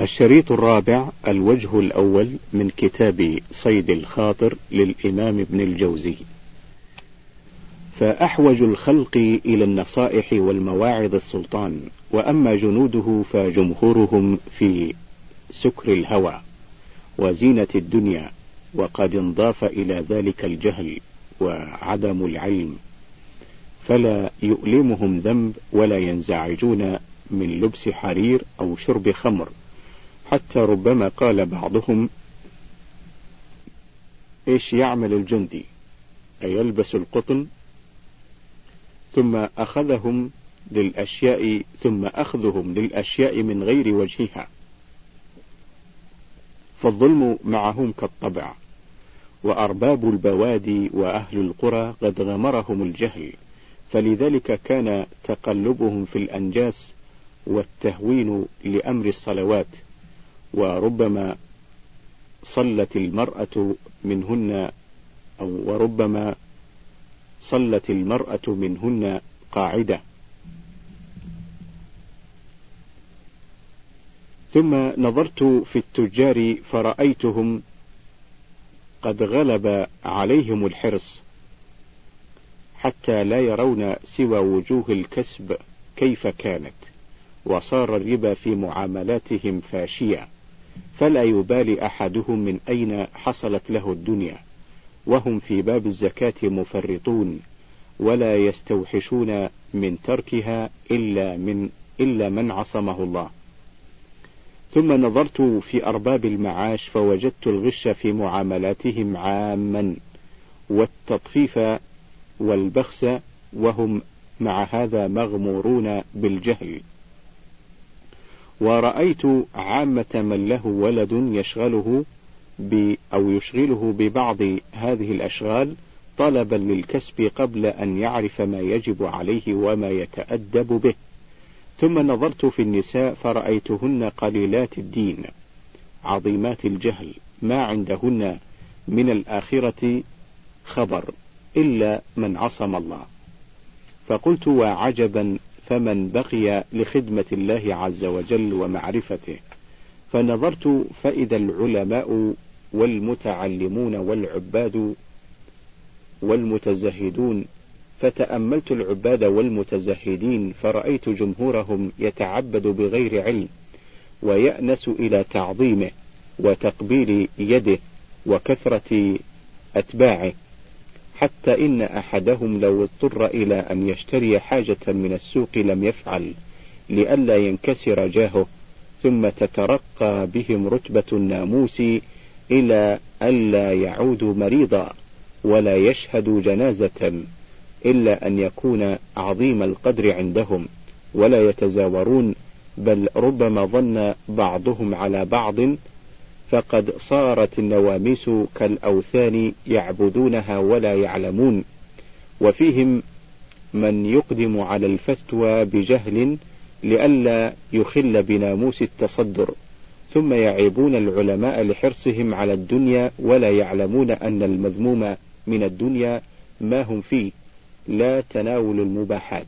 الشريط الرابع الوجه الأول من كتاب صيد الخاطر للإمام ابن الجوزي. فأحوج الخلق إلى النصائح والمواعظ السلطان وأما جنوده فجمهورهم في سكر الهوى وزينة الدنيا وقد انضاف إلى ذلك الجهل وعدم العلم. فلا يؤلمهم ذنب ولا ينزعجون من لبس حرير أو شرب خمر. حتى ربما قال بعضهم إيش يعمل الجندي؟ أيلبس القطن؟ ثم أخذهم للأشياء ثم أخذهم للأشياء من غير وجهها. فالظلم معهم كالطبع وأرباب البوادي وأهل القرى قد غمرهم الجهل. فلذلك كان تقلبهم في الأنجاس والتهوين لأمر الصلوات. وربما صلت المرأة منهن أو وربما صلت المرأة منهن قاعدة. ثم نظرت في التجار فرأيتهم قد غلب عليهم الحرص حتى لا يرون سوى وجوه الكسب كيف كانت وصار الربا في معاملاتهم فاشيا فلا يبالي أحدهم من أين حصلت له الدنيا وهم في باب الزكاة مفرطون ولا يستوحشون من تركها إلا من إلا من عصمه الله. ثم نظرت في أرباب المعاش فوجدت الغش في معاملاتهم عاما والتطفيف والبخس وهم مع هذا مغمورون بالجهل. ورأيت عامة من له ولد يشغله ب أو يشغله ببعض هذه الأشغال طلبا للكسب قبل أن يعرف ما يجب عليه وما يتأدب به. ثم نظرت في النساء فرأيتهن قليلات الدين عظيمات الجهل ما عندهن من الآخرة خبر إلا من عصم الله. فقلت وعجبا فمن بقي لخدمة الله عز وجل ومعرفته. فنظرت فإذا العلماء والمتعلمون والعباد والمتزهدون فتأملت العباد والمتزهدين فرأيت جمهورهم يتعبد بغير علم ويأنس إلى تعظيمه وتقبيل يده وكثرة أتباعه. حتى إن أحدهم لو اضطر إلى أن يشتري حاجة من السوق لم يفعل لئلا ينكسر جاهه ثم تترقى بهم رتبة الناموس إلى ألا يعودوا مريضا ولا يشهدوا جنازة إلا أن يكون عظيم القدر عندهم ولا يتزاورون بل ربما ظن بعضهم على بعض فقد صارت النواميس كالأوثان يعبدونها ولا يعلمون وفيهم من يقدم على الفتوى بجهل لئلا يخل بناموس التصدر ثم يعيبون العلماء لحرصهم على الدنيا ولا يعلمون أن المذموم من الدنيا ما هم فيه لا تناول المباحات.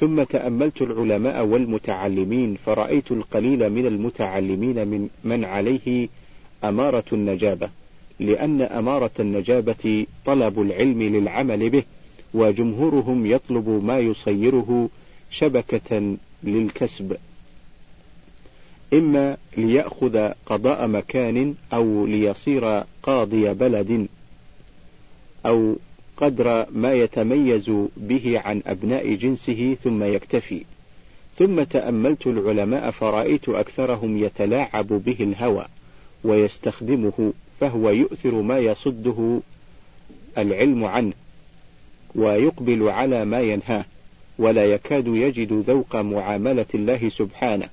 ثم تأملت العلماء والمتعلمين فرأيت القليل من المتعلمين من من عليه أمارة النجابة لأن أمارة النجابة طلب العلم للعمل به وجمهورهم يطلب ما يصيره شبكة للكسب. إما ليأخذ قضاء مكان أو ليصير قاضي بلد أو قدر ما يتميز به عن أبناء جنسه ثم يكتفي. ثم تأملت العلماء فرأيت أكثرهم يتلاعب به الهوى ويستخدمه فهو يؤثر ما يصده العلم عنه ويقبل على ما ينهاه ولا يكاد يجد ذوق معاملة الله سبحانه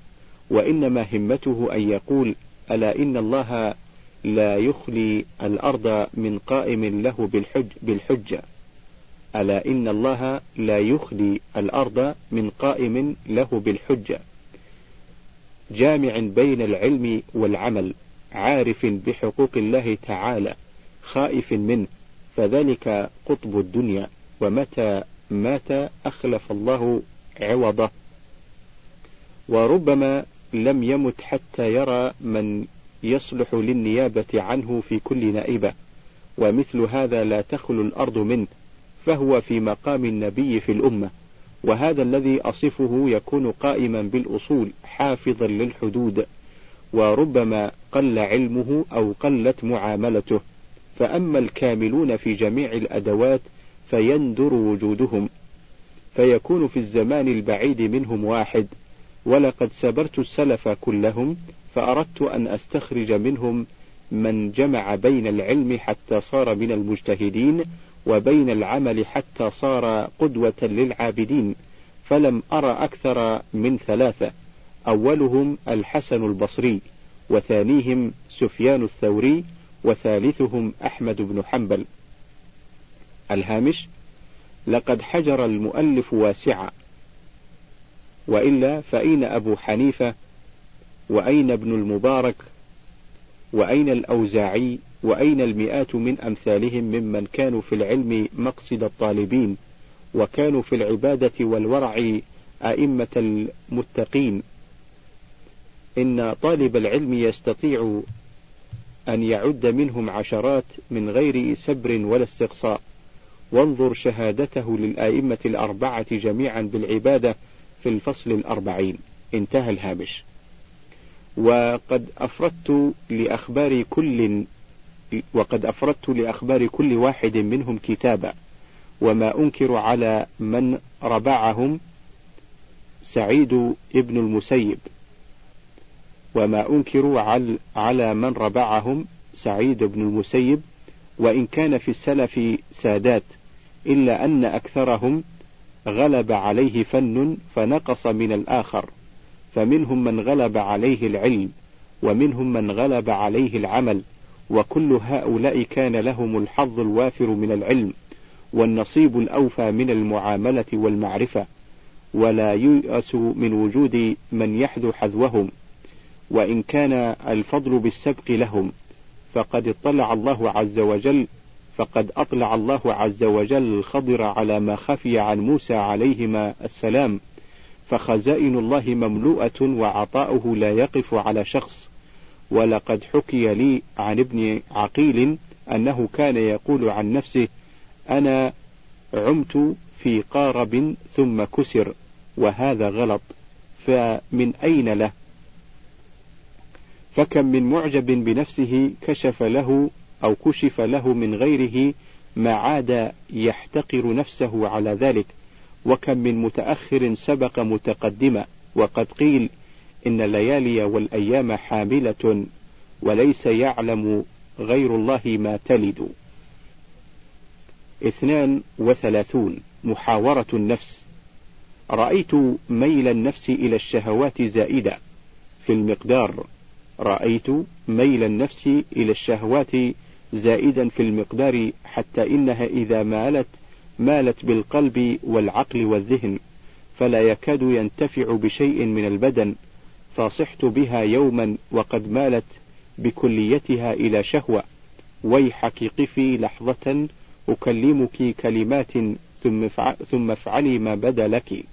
وإنما همته أن يقول ألا إن الله لا يخلي الأرض من قائم له بالحج بالحجة. ألا إن الله لا يخلي الأرض من قائم له بالحجة. جامع بين العلم والعمل عارف بحقوق الله تعالى خائف منه فذلك قطب الدنيا. ومتى مات أخلف الله عوضه؟ وربما لم يمت حتى يرى من يصلح للنيابة عنه في كل نائبة ومثل هذا لا تخلو الأرض منه فهو في مقام النبي في الأمة وهذا الذي أصفه يكون قائما بالأصول حافظا للحدود وربما قل علمه أو قلت معاملته فأما الكاملون في جميع الأدوات فيندر وجودهم فيكون في الزمان البعيد منهم واحد ولقد سبرت السلف كلهم فأردت أن أستخرج منهم من جمع بين العلم حتى صار من المجتهدين وبين العمل حتى صار قدوة للعابدين فلم أرى أكثر من ثلاثة أولهم الحسن البصري وثانيهم سفيان الثوري وثالثهم أحمد بن حنبل. الهامش لقد حجر المؤلف واسعا وإلا فأين أبو حنيفة وأين ابن المبارك؟ وأين الأوزاعي؟ وأين المئات من أمثالهم ممن كانوا في العلم مقصد الطالبين؟ وكانوا في العبادة والورع أئمة المتقين. إن طالب العلم يستطيع أن يعد منهم عشرات من غير سبر ولا استقصاء. وانظر شهادته للآئمة الأربعة جميعا بالعبادة في الفصل الأربعين. انتهى الهامش. وقد أفردت لأخبار كل وقد أفردت لأخبار كل واحد منهم كتابا وما أنكر على من ربعهم سعيد ابن المسيب وما أنكر على من ربعهم سعيد بن المسيب وإن كان في السلف سادات إلا أن أكثرهم غلب عليه فن فنقص من الآخر. فمنهم من غلب عليه العلم ومنهم من غلب عليه العمل وكل هؤلاء كان لهم الحظ الوافر من العلم والنصيب الأوفى من المعاملة والمعرفة ولا ييأس من وجود من يحذو حذوهم وإن كان الفضل بالسبق لهم فقد اطلع الله عز وجل فقد أطلع الله عز وجل الخضر على ما خفي عن موسى عليهما السلام. فخزائن الله مملوءة وعطاؤه لا يقف على شخص. ولقد حكي لي عن ابن عقيل أنه كان يقول عن نفسه أنا عمت في قارب ثم كسر وهذا غلط فمن أين له؟ فكم من معجب بنفسه كشف له أو كشف له من غيره ما عاد يحتقر نفسه على ذلك. وكم من متأخر سبق متقدما وقد قيل إن الليالي والأيام حاملة وليس يعلم غير الله ما تلد. اثنان وثلاثون محاورة النفس. رأيت ميل النفس إلى الشهوات زائدة. في المقدار رأيت ميل النفس إلى الشهوات زائدا في المقدار حتى إنها إذا مالت مالت بالقلب والعقل والذهن فلا يكاد ينتفع بشيء من البدن فصحت بها يوما وقد مالت بكليتها إلى شهوة. ويحك قفي لحظة أكلمك كلمات ثم افعلي ما بدا لك.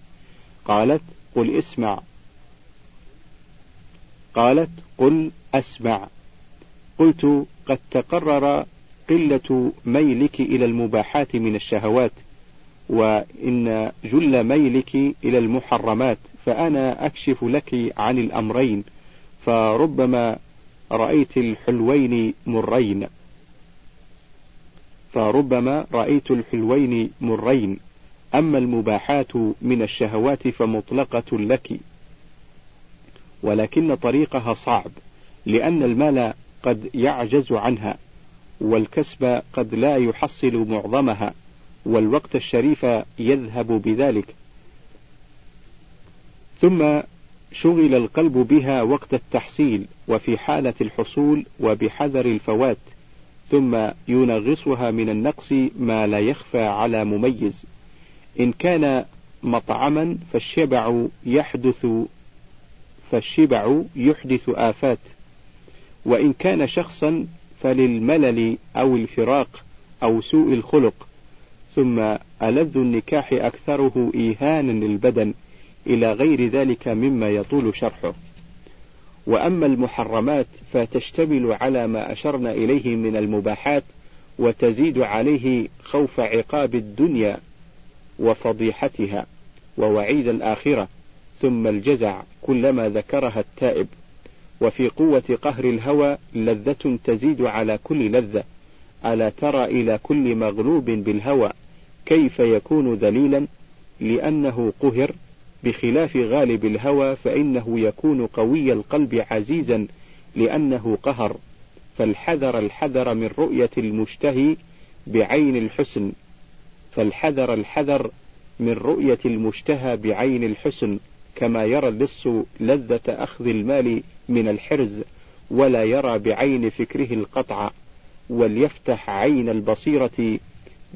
قالت قل اسمع. قالت قل أسمع. قلت قد تقرر قلة ميلك إلى المباحات من الشهوات وإن جل ميلك إلى المحرمات فأنا أكشف لك عن الأمرين فربما رأيت الحلوين مرين. فربما رأيت الحلوين مرين أما المباحات من الشهوات فمطلقة لك. ولكن طريقها صعب لأن المال قد يعجز عنها والكسب قد لا يحصل معظمها. والوقت الشريف يذهب بذلك. ثم شغل القلب بها وقت التحصيل وفي حالة الحصول وبحذر الفوات ثم ينغصها من النقص ما لا يخفى على مميز. إن كان مطعما فالشبع يحدث فالشبع يحدث آفات. وإن كان شخصا فللملل أو الفراق أو سوء الخلق. ثم ألذ النكاح أكثره إيهانا للبدن إلى غير ذلك مما يطول شرحه. وأما المحرمات فتشتمل على ما أشرنا إليه من المباحات وتزيد عليه خوف عقاب الدنيا وفضيحتها ووعيد الآخرة ثم الجزع كلما ذكرها التائب. وفي قوة قهر الهوى لذة تزيد على كل لذة ألا ترى إلى كل مغلوب بالهوى. كيف يكون ذليلا لأنه قهر بخلاف غالب الهوى فإنه يكون قوي القلب عزيزا لأنه قهر فالحذر الحذر من رؤية المشتهي بعين الحسن فالحذر الحذر من رؤية المشتهى بعين الحسن كما يرى اللص لذة أخذ المال من الحرز ولا يرى بعين فكره القطع وليفتح عين البصيرة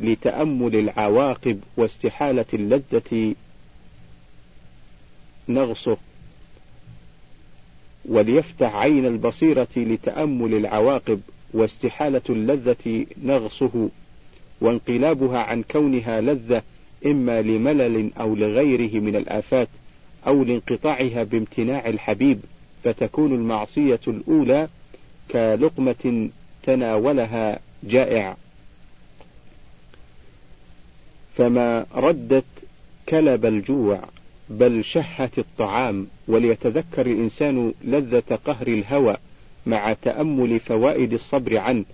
لتأمل العواقب واستحالة اللذة نغصه وليفتح عين البصيرة لتأمل العواقب واستحالة اللذة نغصه وانقلابها عن كونها لذة إما لملل أو لغيره من الآفات أو لانقطاعها بامتناع الحبيب فتكون المعصية الأولى كلقمة تناولها جائع. فما ردت كلب الجوع بل شهت الطعام وليتذكر الإنسان لذة قهر الهوى مع تأمل فوائد الصبر عنه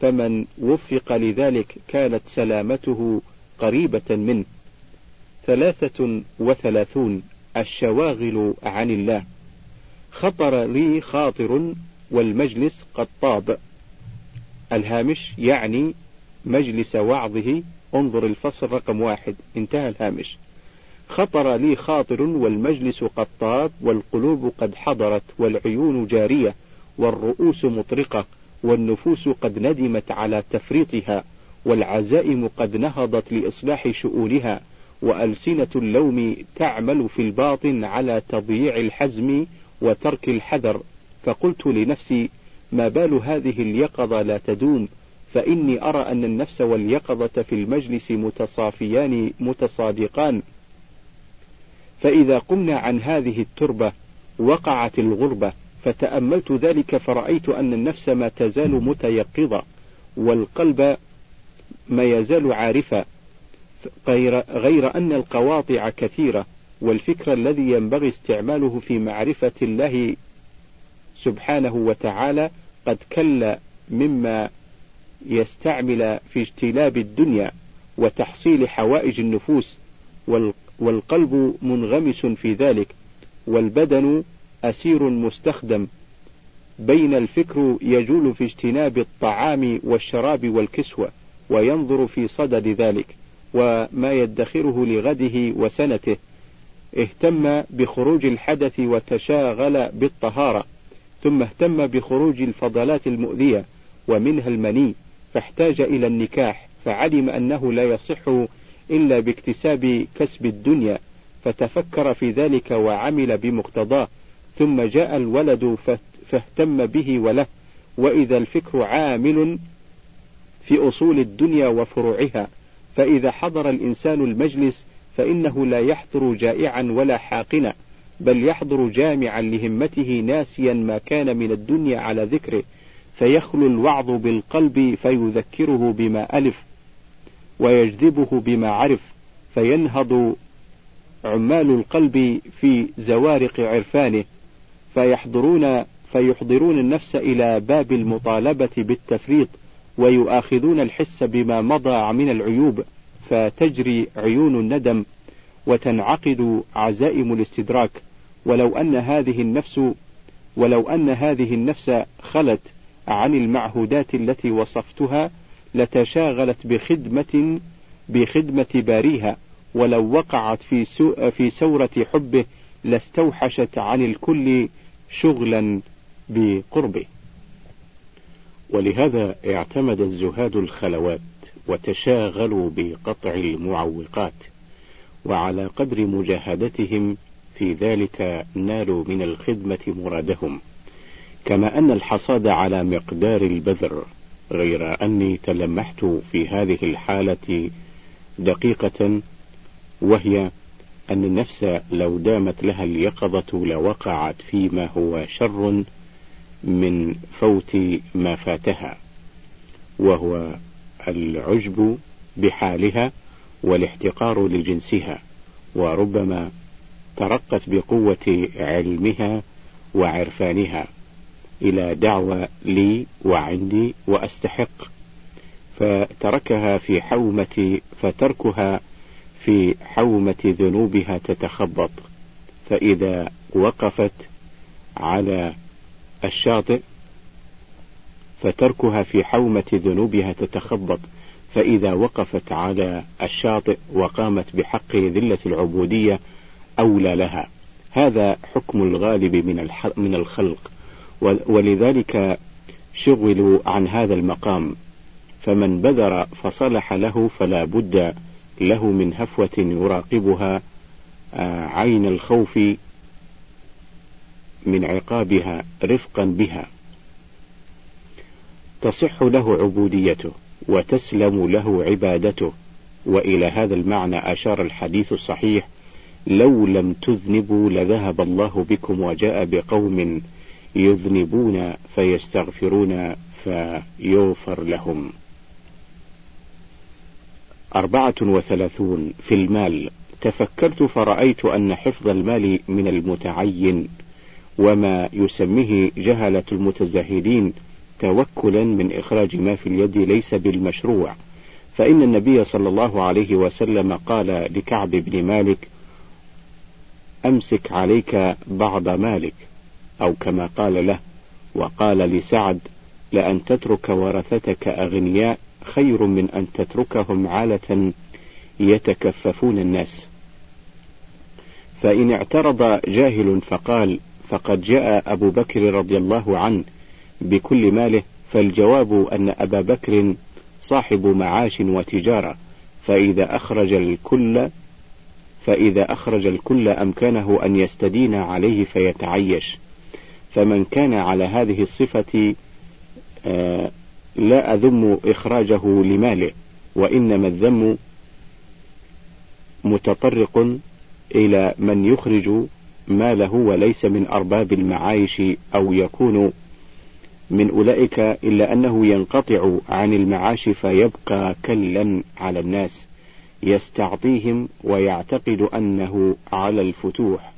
فمن وفق لذلك كانت سلامته قريبة منه. ثلاثة وثلاثون الشواغل عن الله. خطر لي خاطر والمجلس قد طاب الهامش يعني مجلس وعظه انظر الفصل رقم واحد. انتهى الهامش. خطر لي خاطر والمجلس قد طاب والقلوب قد حضرت والعيون جارية والرؤوس مطرقة والنفوس قد ندمت على تفريطها والعزائم قد نهضت لإصلاح شؤونها وألسنة اللوم تعمل في الباطن على تضييع الحزم وترك الحذر. فقلت لنفسي ما بال هذه اليقظة لا تدوم؟ فإني أرى أن النفس واليقظة في المجلس متصافيان متصادقان. فإذا قمنا عن هذه التربة وقعت الغربة فتأملت ذلك فرأيت أن النفس ما تزال متيقظة والقلب ما يزال عارفا. غير, غير أن القواطع كثيرة والفكر الذي ينبغي استعماله في معرفة الله سبحانه وتعالى قد كل مما يستعمل في اجتلاب الدنيا وتحصيل حوائج النفوس والقلب منغمس في ذلك والبدن أسير مستخدم. بين الفكر يجول في اجتناب الطعام والشراب والكسوة وينظر في صدد ذلك وما يدخره لغده وسنته. اهتم بخروج الحدث وتشاغل بالطهارة ثم اهتم بخروج الفضلات المؤذية ومنها المني. فاحتاج إلى النكاح فعلم أنه لا يصح إلا باكتساب كسب الدنيا فتفكر في ذلك وعمل بمقتضاه ثم جاء الولد فاهتم به وله وإذا الفكر عامل في أصول الدنيا وفروعها فإذا حضر الإنسان المجلس فإنه لا يحضر جائعا ولا حاقنا بل يحضر جامعا لهمته ناسيا ما كان من الدنيا على ذكره. فيخلو الوعظ بالقلب فيذكره بما ألف ويجذبه بما عرف فينهض عمال القلب في زوارق عرفانه فيحضرون فيحضرون النفس إلى باب المطالبة بالتفريط ويؤاخذون الحس بما مضى من العيوب فتجري عيون الندم وتنعقد عزائم الاستدراك. ولو أن هذه النفس ولو أن هذه النفس خلت عن المعهودات التي وصفتها لتشاغلت بخدمة بخدمة باريها ولو وقعت في سوء في سورة حبه لاستوحشت عن الكل شغلا بقربه. ولهذا اعتمد الزهاد الخلوات وتشاغلوا بقطع المعوقات وعلى قدر مجاهدتهم في ذلك نالوا من الخدمة مرادهم كما أن الحصاد على مقدار البذر غير أني تلمحت في هذه الحالة دقيقة وهي أن النفس لو دامت لها اليقظة لوقعت فيما هو شر من فوت ما فاتها وهو العجب بحالها والاحتقار لجنسها وربما ترقت بقوة علمها وعرفانها. إلى دعوى لي وعندي وأستحق. فتركها في حومة فتركها في حومة ذنوبها تتخبط. فإذا وقفت على الشاطئ فتركها في حومة ذنوبها تتخبط. فإذا وقفت على الشاطئ وقامت بحق ذلة العبودية أولى لها. هذا حكم الغالب من من الخلق. ولذلك شغلوا عن هذا المقام. فمن بذر فصلح له فلا بد له من هفوة يراقبها آه، عين الخوف من عقابها رفقا بها. تصح له عبوديته وتسلم له عبادته. وإلى هذا المعنى أشار الحديث الصحيح لو لم تذنبوا لذهب الله بكم وجاء بقوم يذنبون فيستغفرون فيغفر لهم. أربعة وثلاثون في المال. تفكرت فرأيت أن حفظ المال من المتعين وما يسميه جهلة المتزاهدين توكلا من إخراج ما في اليد ليس بالمشروع. فإن النبي صلى الله عليه وسلم قال لكعب بن مالك أمسك عليك بعض مالك. أو كما قال له وقال لسعد لأن تترك ورثتك أغنياء خير من أن تتركهم عالة يتكففون الناس. فإن اعترض جاهل فقال فقد جاء أبو بكر رضي الله عنه بكل ماله فالجواب أن أبا بكر صاحب معاش وتجارة فإذا أخرج الكل فإذا أخرج الكل أمكنه أن يستدين عليه فيتعيش. فمن كان على هذه الصفة آه لا أذم إخراجه لماله وإنما الذم متطرق إلى من يخرج ماله وليس من أرباب المعايش أو يكون من أولئك إلا أنه ينقطع عن المعاش فيبقى كلا على الناس يستعطيهم ويعتقد أنه على الفتوح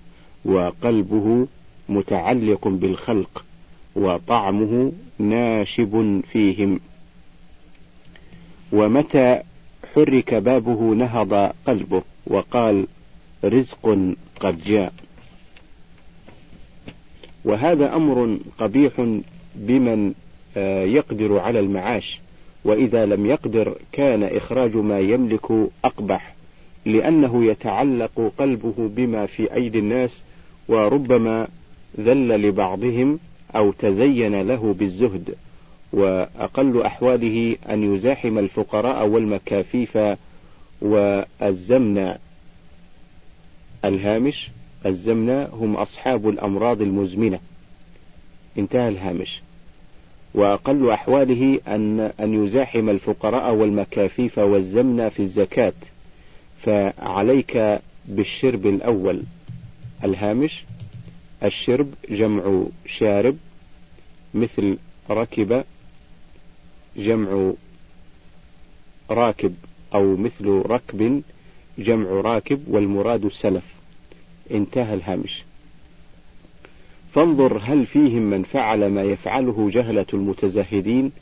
وقلبه متعلق بالخلق وطعمه ناشب فيهم. ومتى حرك بابه نهض قلبه وقال رزق قد جاء. وهذا أمر قبيح بمن آه، يقدر على المعاش. وإذا لم يقدر كان إخراج ما يملك أقبح لأنه يتعلق قلبه بما في أيدي الناس وربما ذل لبعضهم أو تزين له بالزهد وأقل أحواله أن يزاحم الفقراء والمكافيف والزمن. الهامش الزمن هم أصحاب الأمراض المزمنة. انتهى الهامش. وأقل أحواله أن أن يزاحم الفقراء والمكافيف والزمن في الزكاة فعليك بالشرب الأول. الهامش الشرب جمع شارب مثل ركب جمع راكب أو مثل ركب جمع راكب والمراد السلف. انتهى الهامش. فانظر هل فيهم من فعل ما يفعله جهلة المتزهدين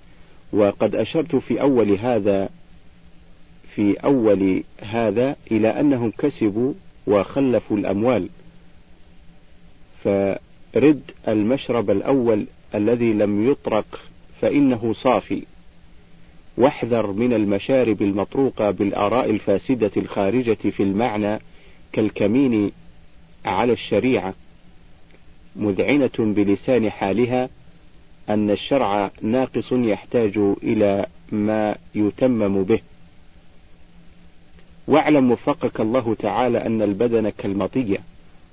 وقد أشرت في أول هذا في أول هذا إلى أنهم كسبوا وخلفوا الأموال. فرد المشرب الأول الذي لم يطرق فإنه صافي. واحذر من المشارب المطروقة بالآراء الفاسدة الخارجة في المعنى كالكمين على الشريعة. مذعنة بلسان حالها أن الشرع ناقص يحتاج إلى ما يتمم به. واعلم وفقك الله تعالى أن البدن كالمطية.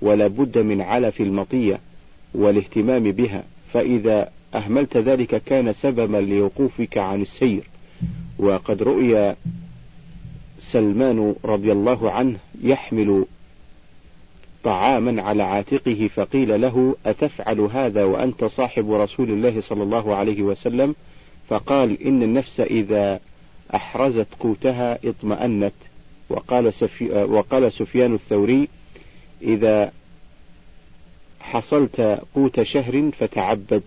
ولا بد من علف المطية والاهتمام بها فإذا أهملت ذلك كان سببا لوقوفك عن السير. وقد رؤي سلمان رضي الله عنه يحمل طعاما على عاتقه فقيل له أتفعل هذا وأنت صاحب رسول الله صلى الله عليه وسلم؟ فقال إن النفس إذا أحرزت قوتها اطمأنت. وقال, وقال سفيان الثوري إذا حصلت قوت شهر فتعبد.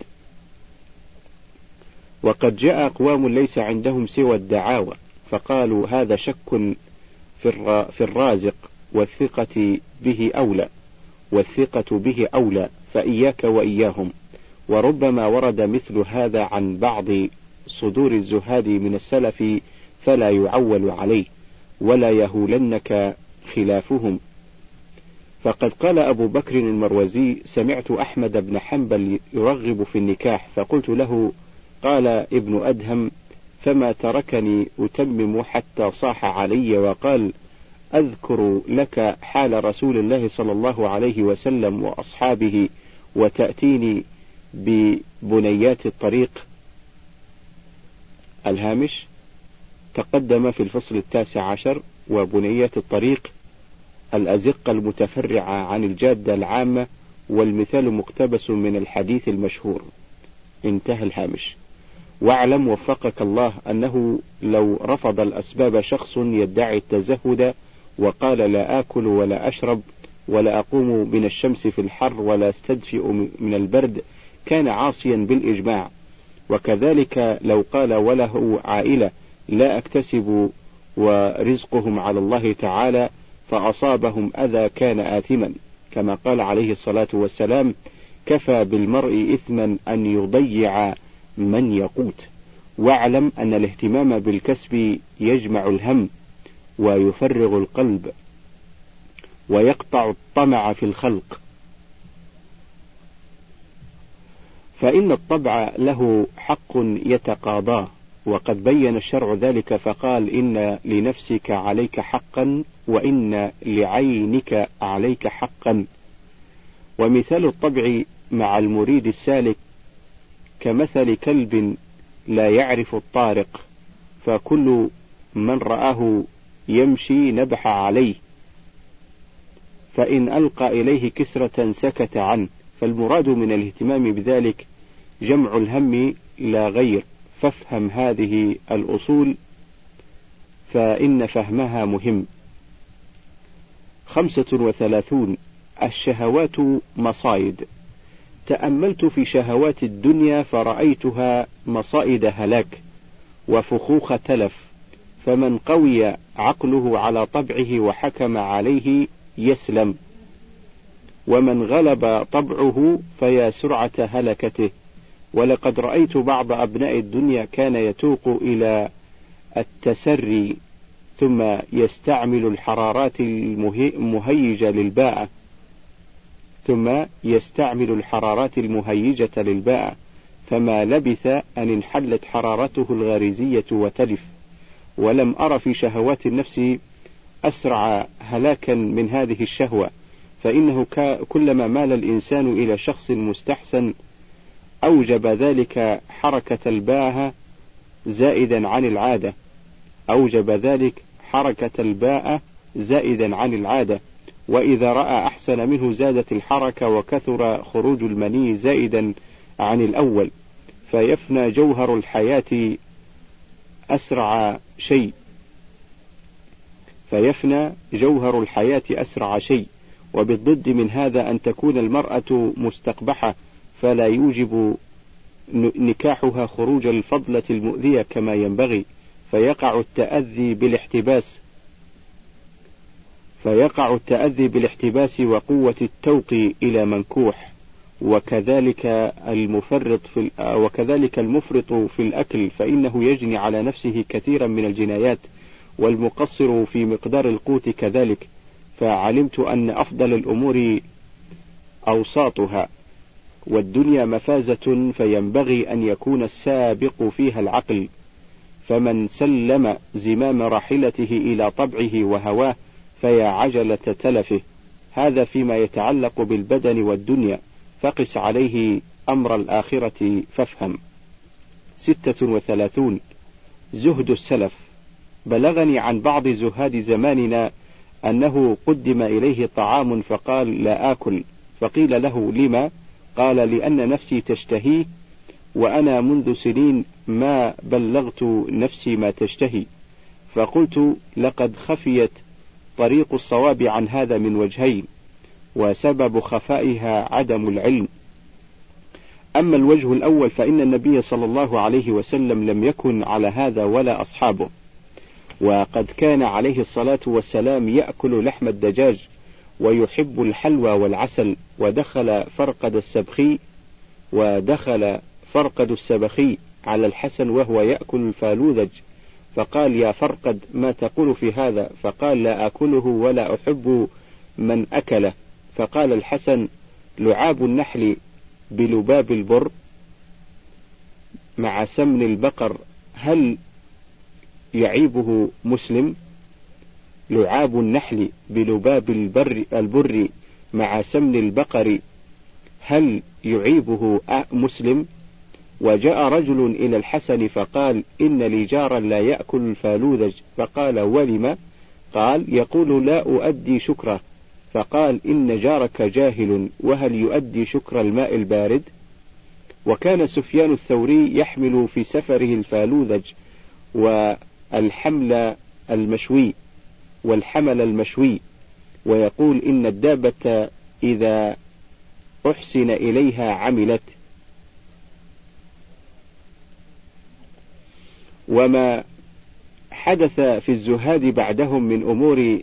وقد جاء أقوام ليس عندهم سوى الدعاوى فقالوا هذا شك في الرازق والثقة به أولى والثقة به أولى فإياك وإياهم. وربما ورد مثل هذا عن بعض صدور الزهاد من السلف فلا يعول عليه ولا يهولنك خلافهم. فقد قال أبو بكر المروزي سمعت أحمد بن حنبل يرغب في النكاح فقلت له قال ابن أدهم فما تركني أتمم حتى صاح علي وقال أذكر لك حال رسول الله صلى الله عليه وسلم وأصحابه وتأتيني ببنيات الطريق. الهامش تقدم في الفصل التاسع عشر وبنيات الطريق الأزقة المتفرعة عن الجادة العامة والمثال مقتبس من الحديث المشهور. انتهى الهامش. واعلم وفقك الله أنه لو رفض الأسباب شخص يدعي التزهد وقال لا آكل ولا أشرب ولا أقوم من الشمس في الحر ولا أستدفئ من البرد كان عاصيا بالإجماع. وكذلك لو قال وله عائلة لا أكتسب ورزقهم على الله تعالى فأصابهم أذى كان آثما. كما قال عليه الصلاة والسلام كفى بالمرء إثما أن يضيع من يقوت. واعلم أن الاهتمام بالكسب يجمع الهم ويفرغ القلب ويقطع الطمع في الخلق. فإن الطبع له حق يتقاضاه. وقد بين الشرع ذلك فقال إن لنفسك عليك حقا وإن لعينك عليك حقا. ومثال الطبع مع المريد السالك كمثل كلب لا يعرف الطارق فكل من رآه يمشي نبح عليه فإن ألقى إليه كسرة سكت عنه. فالمراد من الاهتمام بذلك جمع الهم لا غير. فافهم هذه الأصول فإن فهمها مهم. خمسة وثلاثون الشهوات مصايد. تأملت في شهوات الدنيا فرأيتها مصائد هلاك وفخوخ تلف فمن قوي عقله على طبعه وحكم عليه يسلم ومن غلب طبعه فيا سرعة هلكته. ولقد رأيت بعض أبناء الدنيا كان يتوق إلى التسري ثم يستعمل الحرارات المهيجة للباءة ثم يستعمل الحرارات المهيجة للباءة فما لبث أن انحلت حرارته الغريزية وتلف. ولم أر في شهوات النفس أسرع هلاكا من هذه الشهوة فإنه كلما مال الإنسان إلى شخص مستحسن أوجب ذلك حركة الباء زائدا عن العادة. أوجب ذلك حركة الباء زائدا عن العادة. وإذا رأى أحسن منه زادت الحركة وكثر خروج المني زائدا عن الأول. فيفنى جوهر الحياة أسرع شيء. فيفنى جوهر الحياة أسرع شيء. وبالضد من هذا أن تكون المرأة مستقبحة. فلا يوجب نكاحها خروج الفضلة المؤذية كما ينبغي فيقع التأذي بالاحتباس فيقع التأذي بالاحتباس وقوة التوق إلى منكوح وكذلك المفرط في وكذلك المفرط في الأكل فإنه يجني على نفسه كثيرا من الجنايات والمقصر في مقدار القوت كذلك فعلمت أن أفضل الأمور أوساطها. والدنيا مفازة فينبغي أن يكون السابق فيها العقل. فمن سلم زمام راحلته إلى طبعه وهواه فيا عجلة تلفه. هذا فيما يتعلق بالبدن والدنيا. فقس عليه أمر الآخرة فافهم. ستة وثلاثون. زهد السلف. بلغني عن بعض زهاد زماننا أنه قدم إليه طعام فقال لا آكل. فقيل له لما؟ قال لأن نفسي تشتهيه وأنا منذ سنين ما بلغت نفسي ما تشتهي. فقلت لقد خفيت طريق الصواب عن هذا من وجهين وسبب خفائها عدم العلم. أما الوجه الأول فإن النبي صلى الله عليه وسلم لم يكن على هذا ولا أصحابه وقد كان عليه الصلاة والسلام يأكل لحم الدجاج ويحب الحلوى والعسل ودخل فرقد السبخي ودخل فرقد السبخي على الحسن وهو يأكل الفالوذج. فقال يا فرقد ما تقول في هذا؟ فقال لا أكله ولا أحب من أكله. فقال الحسن لعاب النحل بلباب البر مع سمن البقر هل يعيبه مسلم؟ لعاب النحل بلباب البر, البر مع سمن البقر. هل يعيبه مسلم؟ وجاء رجل إلى الحسن فقال إن لي جارا لا يأكل الفالوذج فقال ولم؟ قال يقول لا أؤدي شكره. فقال إن جارك جاهل وهل يؤدي شكر الماء البارد؟ وكان سفيان الثوري يحمل في سفره الفالوذج والحمل المشوي. والحمل المشوي ويقول إن الدابة إذا أحسن إليها عملت. وما حدث في الزهاد بعدهم من أمور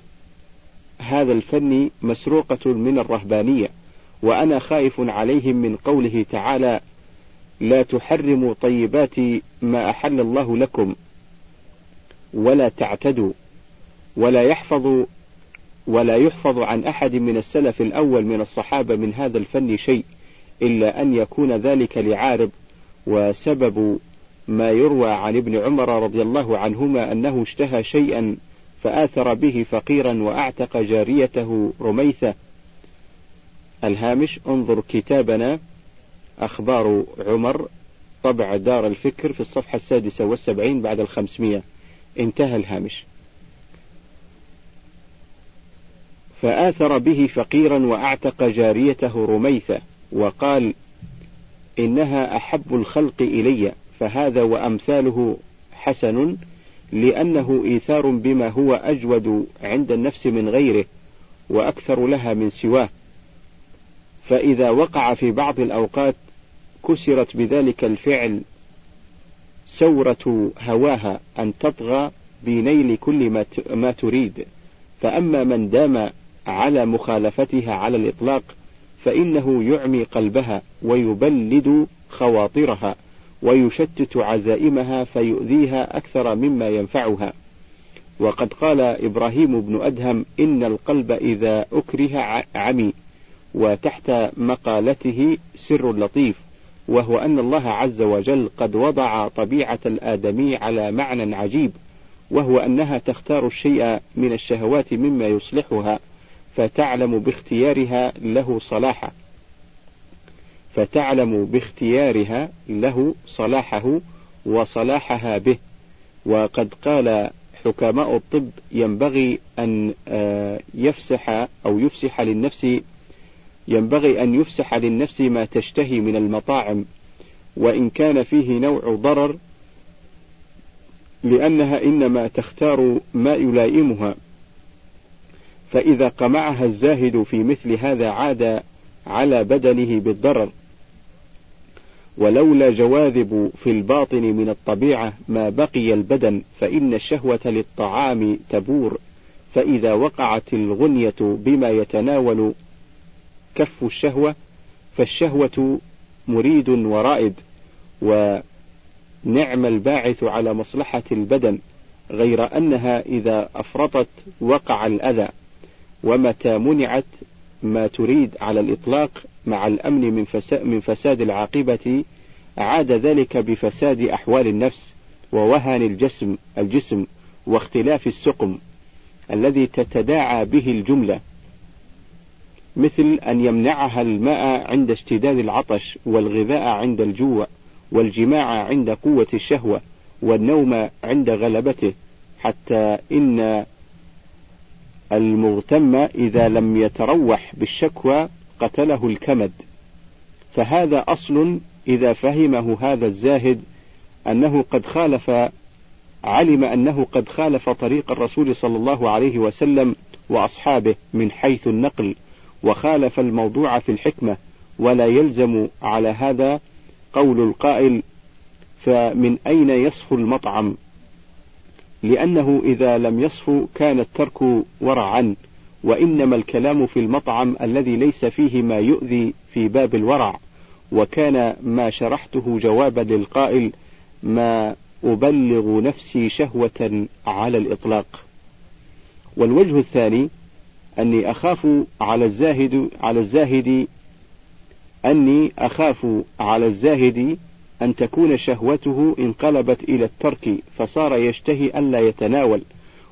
هذا الفن مسروقة من الرهبانية وأنا خائف عليهم من قوله تعالى لا تحرموا طيبات ما أحل الله لكم ولا تعتدوا ولا يحفظ ولا يحفظ عن أحد من السلف الأول من الصحابة من هذا الفن شيء إلا أن يكون ذلك لعارض وسبب ما يروى عن ابن عمر رضي الله عنهما أنه اشتهى شيئا فآثر به فقيرا وأعتق جاريته رميثة. الهامش انظر كتابنا أخبار عمر طبع دار الفكر في الصفحة السادسة والسبعين بعد الخمسمية. انتهى الهامش. فآثر به فقيرا وأعتق جاريته رميثة وقال إنها أحب الخلق إلي فهذا وأمثاله حسن لأنه إيثار بما هو أجود عند النفس من غيره وأكثر لها من سواه. فإذا وقع في بعض الأوقات كسرت بذلك الفعل سورة هواها أن تطغى بنيل كل ما تريد. فأما من دام على مخالفتها على الإطلاق فإنه يعمي قلبها ويبلد خواطرها ويشتت عزائمها فيؤذيها أكثر مما ينفعها. وقد قال إبراهيم بن أدهم إن القلب إذا أكره عمي وتحت مقالته سر لطيف وهو أن الله عز وجل قد وضع طبيعة الآدمي على معنى عجيب وهو أنها تختار الشيء من الشهوات مما يصلحها. فتعلم باختيارها له صلاحا فتعلم باختيارها له صلاحه وصلاحها به. وقد قال حكماء الطب ينبغي أن آه، يفسح أو يفسح للنفس ينبغي أن يفسح للنفس ما تشتهي من المطاعم. وإن كان فيه نوع ضرر لأنها إنما تختار ما يلائمها. فإذا قمعها الزاهد في مثل هذا عاد على بدنه بالضرر. ولولا جواذب في الباطن من الطبيعة ما بقي البدن فإن الشهوة للطعام تبور. فإذا وقعت الغنية بما يتناول كف الشهوة فالشهوة مريد ورائد ونعم الباعث على مصلحة البدن غير أنها إذا أفرطت وقع الأذى. ومتى منعت ما تريد على الإطلاق مع الأمن من, من فساد العاقبة عاد ذلك بفساد أحوال النفس ووهن الجسم الجسم واختلاف السقم الذي تتداعى به الجملة مثل أن يمنعها الماء عند اشتداد العطش والغذاء عند الجوع والجماع عند قوة الشهوة والنوم عند غلبته حتى إن المغتم إذا لم يتروح بالشكوى قتله الكمد. فهذا أصل إذا فهمه هذا الزاهد أنه قد خالف علم أنه قد خالف طريق الرسول صلى الله عليه وسلم وأصحابه من حيث النقل وخالف الموضوع في الحكمة ولا يلزم على هذا قول القائل فمن أين يصفو المطعم؟ لأنه إذا لم يصفو كان الترك ورعا وإنما الكلام في المطعم الذي ليس فيه ما يؤذي في باب الورع وكان ما شرحته جوابا للقائل ما أبلغ نفسي شهوة على الإطلاق والوجه الثاني أني أخاف على الزاهد على الزاهد أني أخاف على الزاهد أن تكون شهوته انقلبت إلى الترك فصار يشتهي ألا يتناول.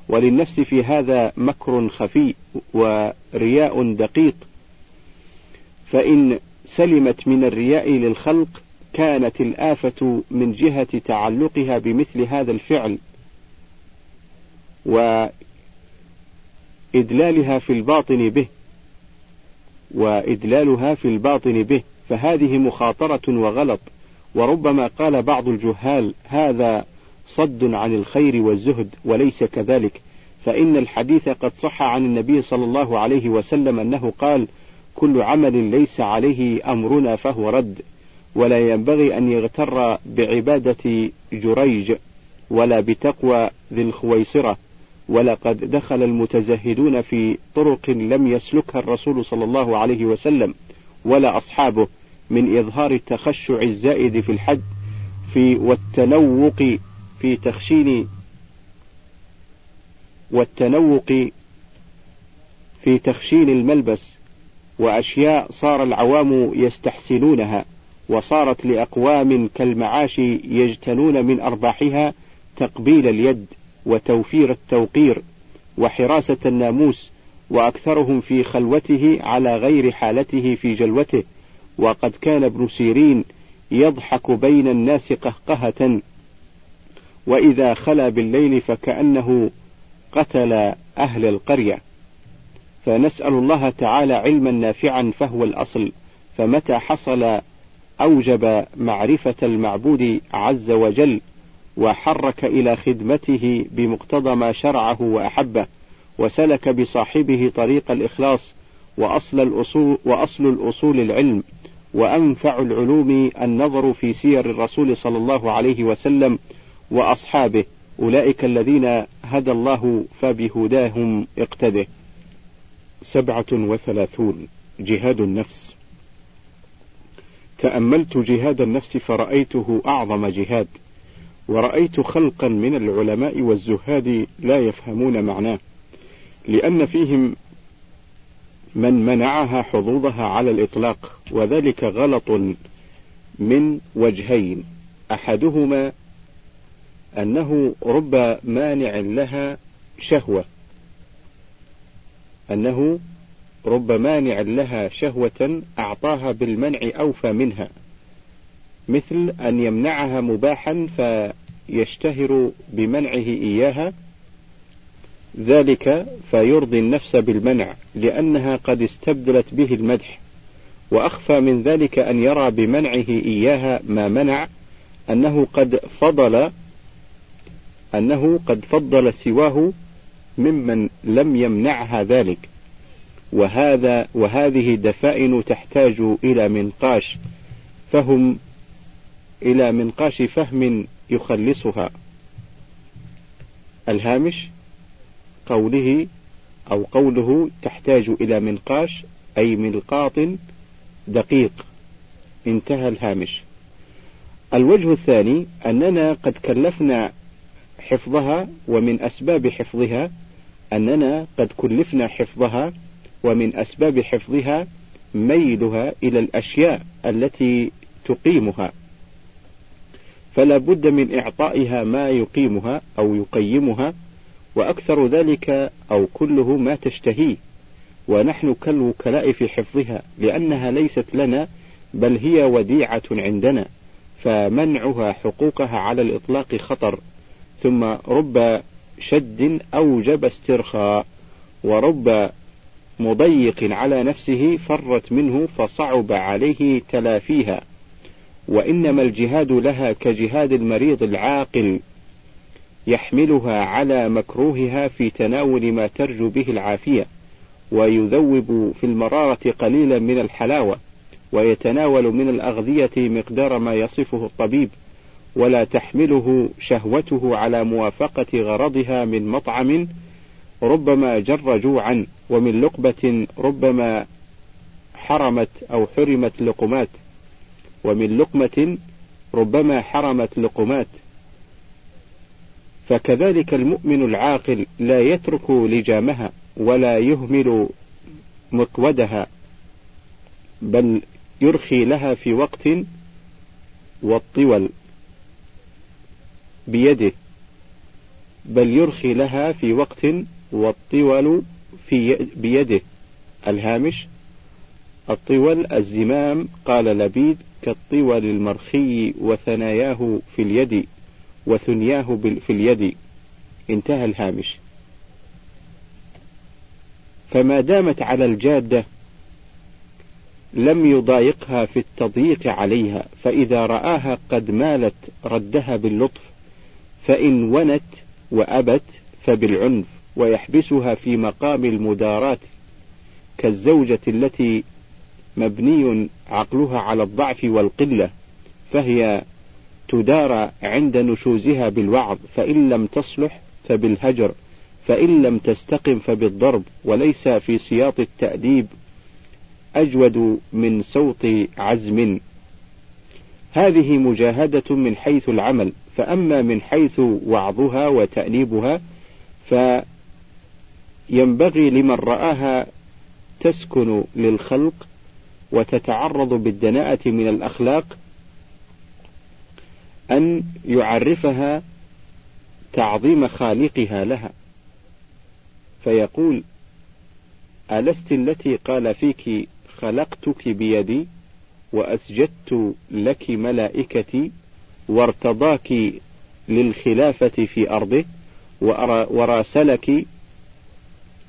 وللنفس في هذا مكر خفي ورياء دقيق. فإن سلمت من الرياء للخلق كانت الآفة من جهة تعلقها بمثل هذا الفعل. وإدلالها في الباطن به. وإدلالها في الباطن به. فهذه مخاطرة وغلط. وربما قال بعض الجهال هذا صد عن الخير والزهد وليس كذلك. فإن الحديث قد صح عن النبي صلى الله عليه وسلم أنه قال كل عمل ليس عليه أمرنا فهو رد ولا ينبغي أن يغتر بعبادة جريج ولا بتقوى ذي الخويصرة. ولقد دخل المتزهدون في طرق لم يسلكها الرسول صلى الله عليه وسلم ولا أصحابه. من إظهار التخشع الزائد في الحج في والتنوق في تخشين والتنوق في تخشين الملبس وأشياء صار العوام يستحسنونها وصارت لأقوام كالمعاش يجتنون من أرباحها تقبيل اليد وتوفير التوقير وحراسة الناموس وأكثرهم في خلوته على غير حالته في جلوته وقد كان ابن سيرين يضحك بين الناس قهقهة وإذا خلا بالليل فكأنه قتل أهل القرية. فنسأل الله تعالى علما نافعا فهو الأصل فمتى حصل أوجب معرفة المعبود عز وجل وحرك إلى خدمته بمقتضى ما شرعه وأحبه وسلك بصاحبه طريق الإخلاص وأصل الأصول وأصل الأصول العلم. وأنفع العلوم النظر في سير الرسول صلى الله عليه وسلم وأصحابه. أولئك الذين هدى الله فبهداهم اقتده. سبعة وثلاثون. جهاد النفس. تأملت جهاد النفس فرأيته أعظم جهاد ورأيت خلقا من العلماء والزهاد لا يفهمون معناه لأن فيهم من منعها حظوظها على الإطلاق وذلك غلط من وجهين. أحدهما أنه رب مانع لها شهوة أنه رب مانع لها شهوة أعطاها بالمنع أوفى منها مثل أن يمنعها مباحا فيشتهر بمنعه إياها ذلك فيرضي النفس بالمنع لأنها قد استبدلت به المدح. وأخفى من ذلك أن يرى بمنعه إياها ما منع أنه قد فضل أنه قد فضل سواه ممن لم يمنعها ذلك. وهذا وهذه دفائن تحتاج إلى منقاش فهم إلى منقاش فهم يخلصها. الهامش؟ قوله أو قوله تحتاج إلى منقاش أي ملقاط دقيق. انتهى الهامش. الوجه الثاني أننا قد كلفنا حفظها ومن أسباب حفظها أننا قد كلفنا حفظها ومن أسباب حفظها ميلها إلى الأشياء التي تقيمها. فلا بد من إعطائها ما يقيمها أو يقيمها وأكثر ذلك أو كله ما تشتهيه. ونحن كالوكلاء في حفظها لأنها ليست لنا بل هي وديعة عندنا فمنعها حقوقها على الإطلاق خطر. ثم رب شد أوجب استرخاء ورب مضيق على نفسه فرت منه فصعب عليه تلافيها. وإنما الجهاد لها كجهاد المريض العاقل. يحملها على مكروهها في تناول ما ترجو به العافية ويذوب في المرارة قليلا من الحلاوة ويتناول من الأغذية مقدار ما يصفه الطبيب ولا تحمله شهوته على موافقة غرضها من مطعم ربما جر جوعا ومن لقبة ربما حرمت أو حرمت لقمات ومن لقمة ربما حرمت لقمات. فكذلك المؤمن العاقل لا يترك لجامها ولا يهمل مقودها بل يرخي لها في وقت والطول بيده بل يرخي لها في وقت والطول في بيده. الهامش الطول الزمام قال لبيد كالطول المرخي وثناياه في اليد. وثنياه في اليد. انتهى الهامش. فما دامت على الجادة لم يضايقها في التضييق عليها. فإذا رآها قد مالت ردها باللطف فإن ونت وأبت فبالعنف ويحبسها في مقام المداراة كالزوجة التي مبني عقلها على الضعف والقلة فهي تدار عند نشوزها بالوعظ فإن لم تصلح فبالهجر فإن لم تستقم فبالضرب وليس في سياط التأديب أجود من صوت عزم. هذه مجاهدة من حيث العمل فأما من حيث وعظها وتأنيبها فينبغي لمن رآها تسكن للخلق وتتعرض بالدناءة من الأخلاق أن يعرفها تعظيم خالقها لها. فيقول ألست التي قال فيك خلقتك بيدي وأسجدت لك ملائكتي وارتضاك للخلافة في أرضه وراسلك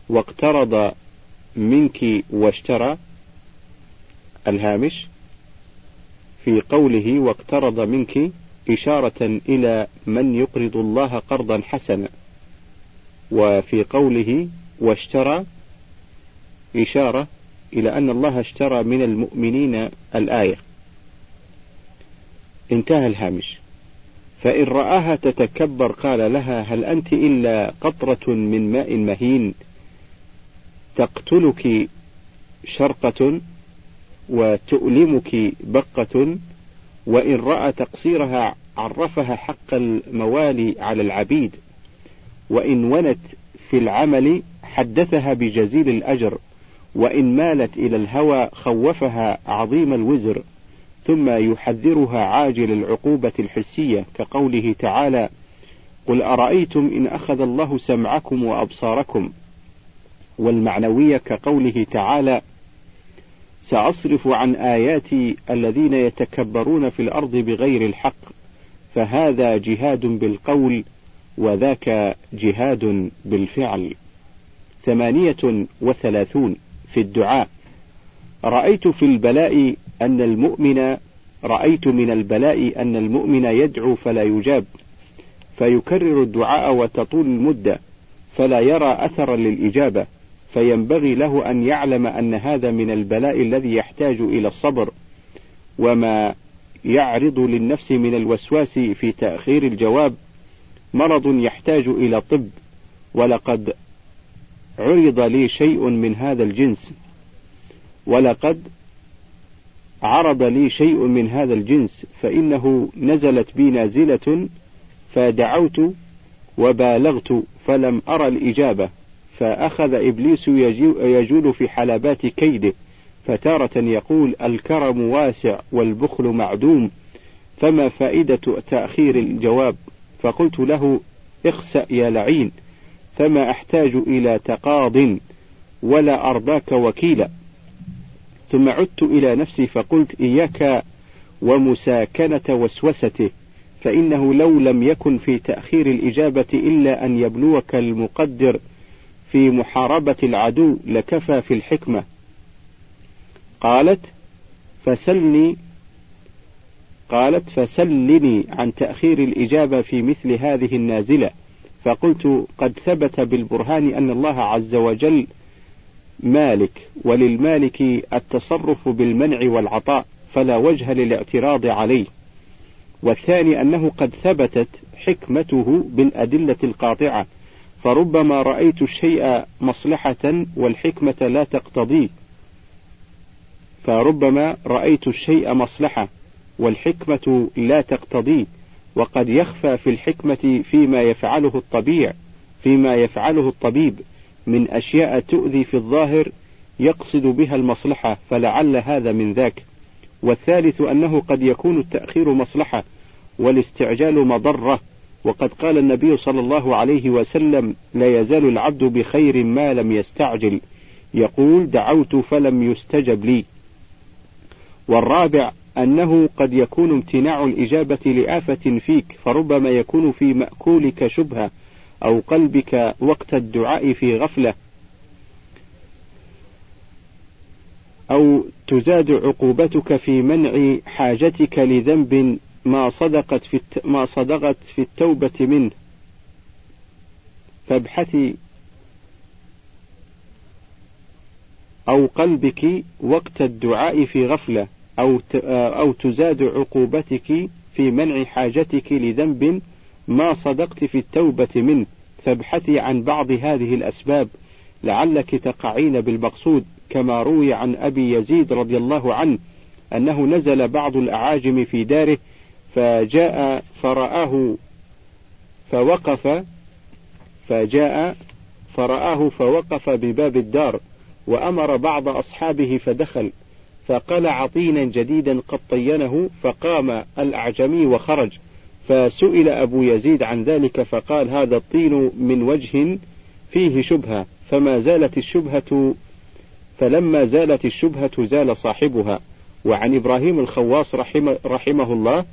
واقترض منك واشترى؟ الهامش في قوله واقترض منك إشارة إلى من يقرض الله قرضا حسنا. وفي قوله واشترى إشارة إلى أن الله اشترى من المؤمنين الآية. انتهى الهامش. فإن رآها تتكبر قال لها هل أنت إلا قطرة من ماء مهين تقتلك شرقة وتؤلمك بقة وإن رأى تقصيرها عرفها حق الموالي على العبيد وإن ونت في العمل حدثها بجزيل الأجر وإن مالت إلى الهوى خوفها عظيم الوزر ثم يحذرها عاجل العقوبة الحسية كقوله تعالى قل أرأيتم إن أخذ الله سمعكم وأبصاركم؟ والمعنوية كقوله تعالى سأصرف عن آياتي الذين يتكبرون في الأرض بغير الحق فهذا جهاد بالقول وذاك جهاد بالفعل. ثمانية وثلاثون في الدعاء. رأيت في البلاء أن المؤمن رأيت من البلاء أن المؤمن يدعو فلا يجاب فيكرر الدعاء وتطول المدة فلا يرى أثرا للإجابة. فينبغي له أن يعلم أن هذا من البلاء الذي يحتاج إلى الصبر وما يعرض للنفس من الوسواس في تأخير الجواب مرض يحتاج إلى طب ولقد عرض لي شيء من هذا الجنس ولقد عرض لي شيء من هذا الجنس فإنه نزلت بي نازلة فدعوت وبالغت فلم أرى الإجابة. فأخذ إبليس يجول في حلبات كيده فتارة يقول الكرم واسع والبخل معدوم فما فائدة تأخير الجواب؟ فقلت له اخسأ يا لعين فما أحتاج إلى تقاض ولا أرضاك وكيلا. ثم عدت إلى نفسي فقلت إياك ومساكنة وسوسته فإنه لو لم يكن في تأخير الإجابة إلا أن يبلوك المقدر في محاربة العدو لكفى في الحكمة. قالت فسلني قالت فسلني عن تأخير الإجابة في مثل هذه النازلة. فقلت قد ثبت بالبرهان أن الله عز وجل مالك وللمالك التصرف بالمنع والعطاء فلا وجه للاعتراض عليه. والثاني أنه قد ثبتت حكمته بالأدلة القاطعة. فربما رأيت الشيء مصلحة والحكمة لا تقتضيه فربما رأيت الشيء مصلحة والحكمة لا تقتضيه وقد يخفى في الحكمة فيما يفعله الطبيع فيما يفعله الطبيب. من أشياء تؤذي في الظاهر يقصد بها المصلحة فلعل هذا من ذاك. والثالث أنه قد يكون التأخير مصلحة والاستعجال مضرة. وقد قال النبي صلى الله عليه وسلم لا يزال العبد بخير ما لم يستعجل. يقول دعوت فلم يستجب لي. والرابع أنه قد يكون امتناع الإجابة لآفة فيك فربما يكون في مأكولك شبهة أو قلبك وقت الدعاء في غفلة. أو تزاد عقوبتك في منع حاجتك لذنب ما صدقت في ما صدقت في التوبة منه. فابحثي أو قلبك وقت الدعاء في غفلة أو أو تزاد عقوبتك في منع حاجتك لذنب ما صدقت في التوبة منه. فابحثي عن بعض هذه الأسباب لعلك تقعين بالمقصود كما روي عن أبي يزيد رضي الله عنه أنه نزل بعض الأعاجم في داره فجاء فرآه فوقف فجاء فرآه فوقف بباب الدار وأمر بعض أصحابه فدخل فقلع طينا جديدا قد طينه فقام الأعجمي وخرج فسئل أبو يزيد عن ذلك فقال هذا الطين من وجه فيه شبهة فما زالت الشبهة فلما زالت الشبهة زال صاحبها. وعن إبراهيم الخواص رحمه, رحمه الله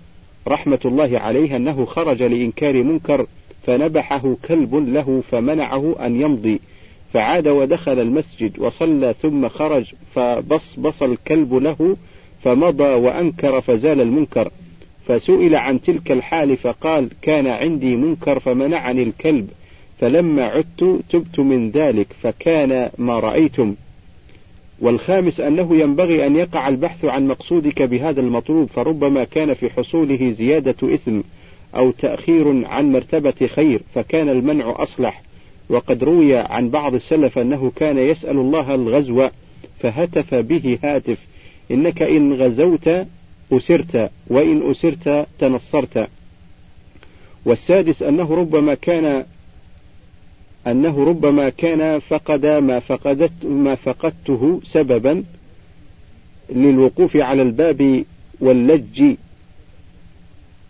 رحمة الله عليه أنه خرج لإنكار منكر فنبحه كلب له فمنعه أن يمضي. فعاد ودخل المسجد وصلى ثم خرج فبصبص الكلب له فمضى وأنكر فزال المنكر. فسئل عن تلك الحال فقال كان عندي منكر فمنعني الكلب فلما عدت تبت من ذلك فكان ما رأيتم. والخامس أنه ينبغي أن يقع البحث عن مقصودك بهذا المطلوب فربما كان في حصوله زيادة إثم أو تأخير عن مرتبة خير فكان المنع أصلح. وقد روي عن بعض السلف أنه كان يسأل الله الغزو فهتف به هاتف إنك إن غزوت أسرت وإن أسرت تنصرت. والسادس أنه ربما كان أنه ربما كان فقد ما فقدت ما فقدته سببا للوقوف على الباب واللج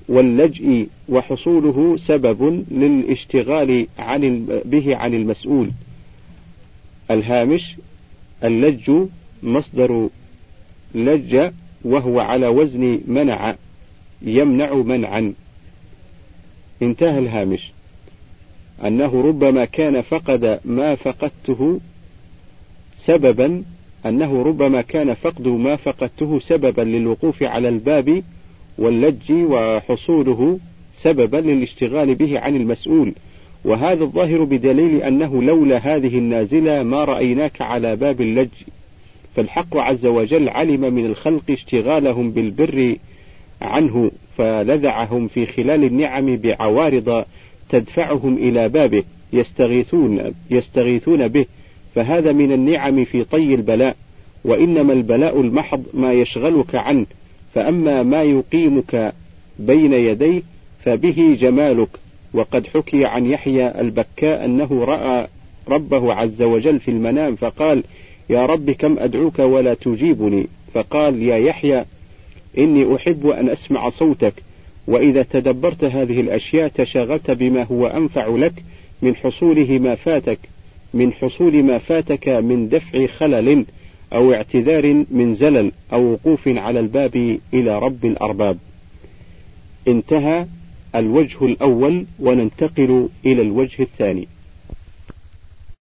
واللجء وحصوله سبب للاشتغال عن به عن المسؤول. الهامش اللج مصدر لج وهو على وزن منع يمنع منعا. انتهى الهامش. أنه ربما كان فقد ما فقدته سببا أنه ربما كان فقد ما فقدته سببا للوقوف على الباب واللج وحصوله سببا للاشتغال به عن المسؤول. وهذا الظاهر بدليل أنه لولا هذه النازلة ما رأيناك على باب اللج. فالحق عز وجل علم من الخلق اشتغالهم بالبر عنه فلذعهم في خلال النعم بعوارض تدفعهم إلى بابه يستغيثون يستغيثون به فهذا من النعم في طي البلاء. وإنما البلاء المحض ما يشغلك عنه فأما ما يقيمك بين يديه فبه جمالك. وقد حكي عن يحيى البكاء أنه رأى ربه عز وجل في المنام فقال يا رب كم أدعوك ولا تجيبني؟ فقال يا يحيى إني أحب أن أسمع صوتك وإذا تدبرت هذه الأشياء تشاغلت بما هو أنفع لك من حصوله ما فاتك من حصول ما فاتك من دفع خلل أو اعتذار من زلل أو وقوف على الباب إلى رب الأرباب. انتهى الوجه الأول وننتقل إلى الوجه الثاني.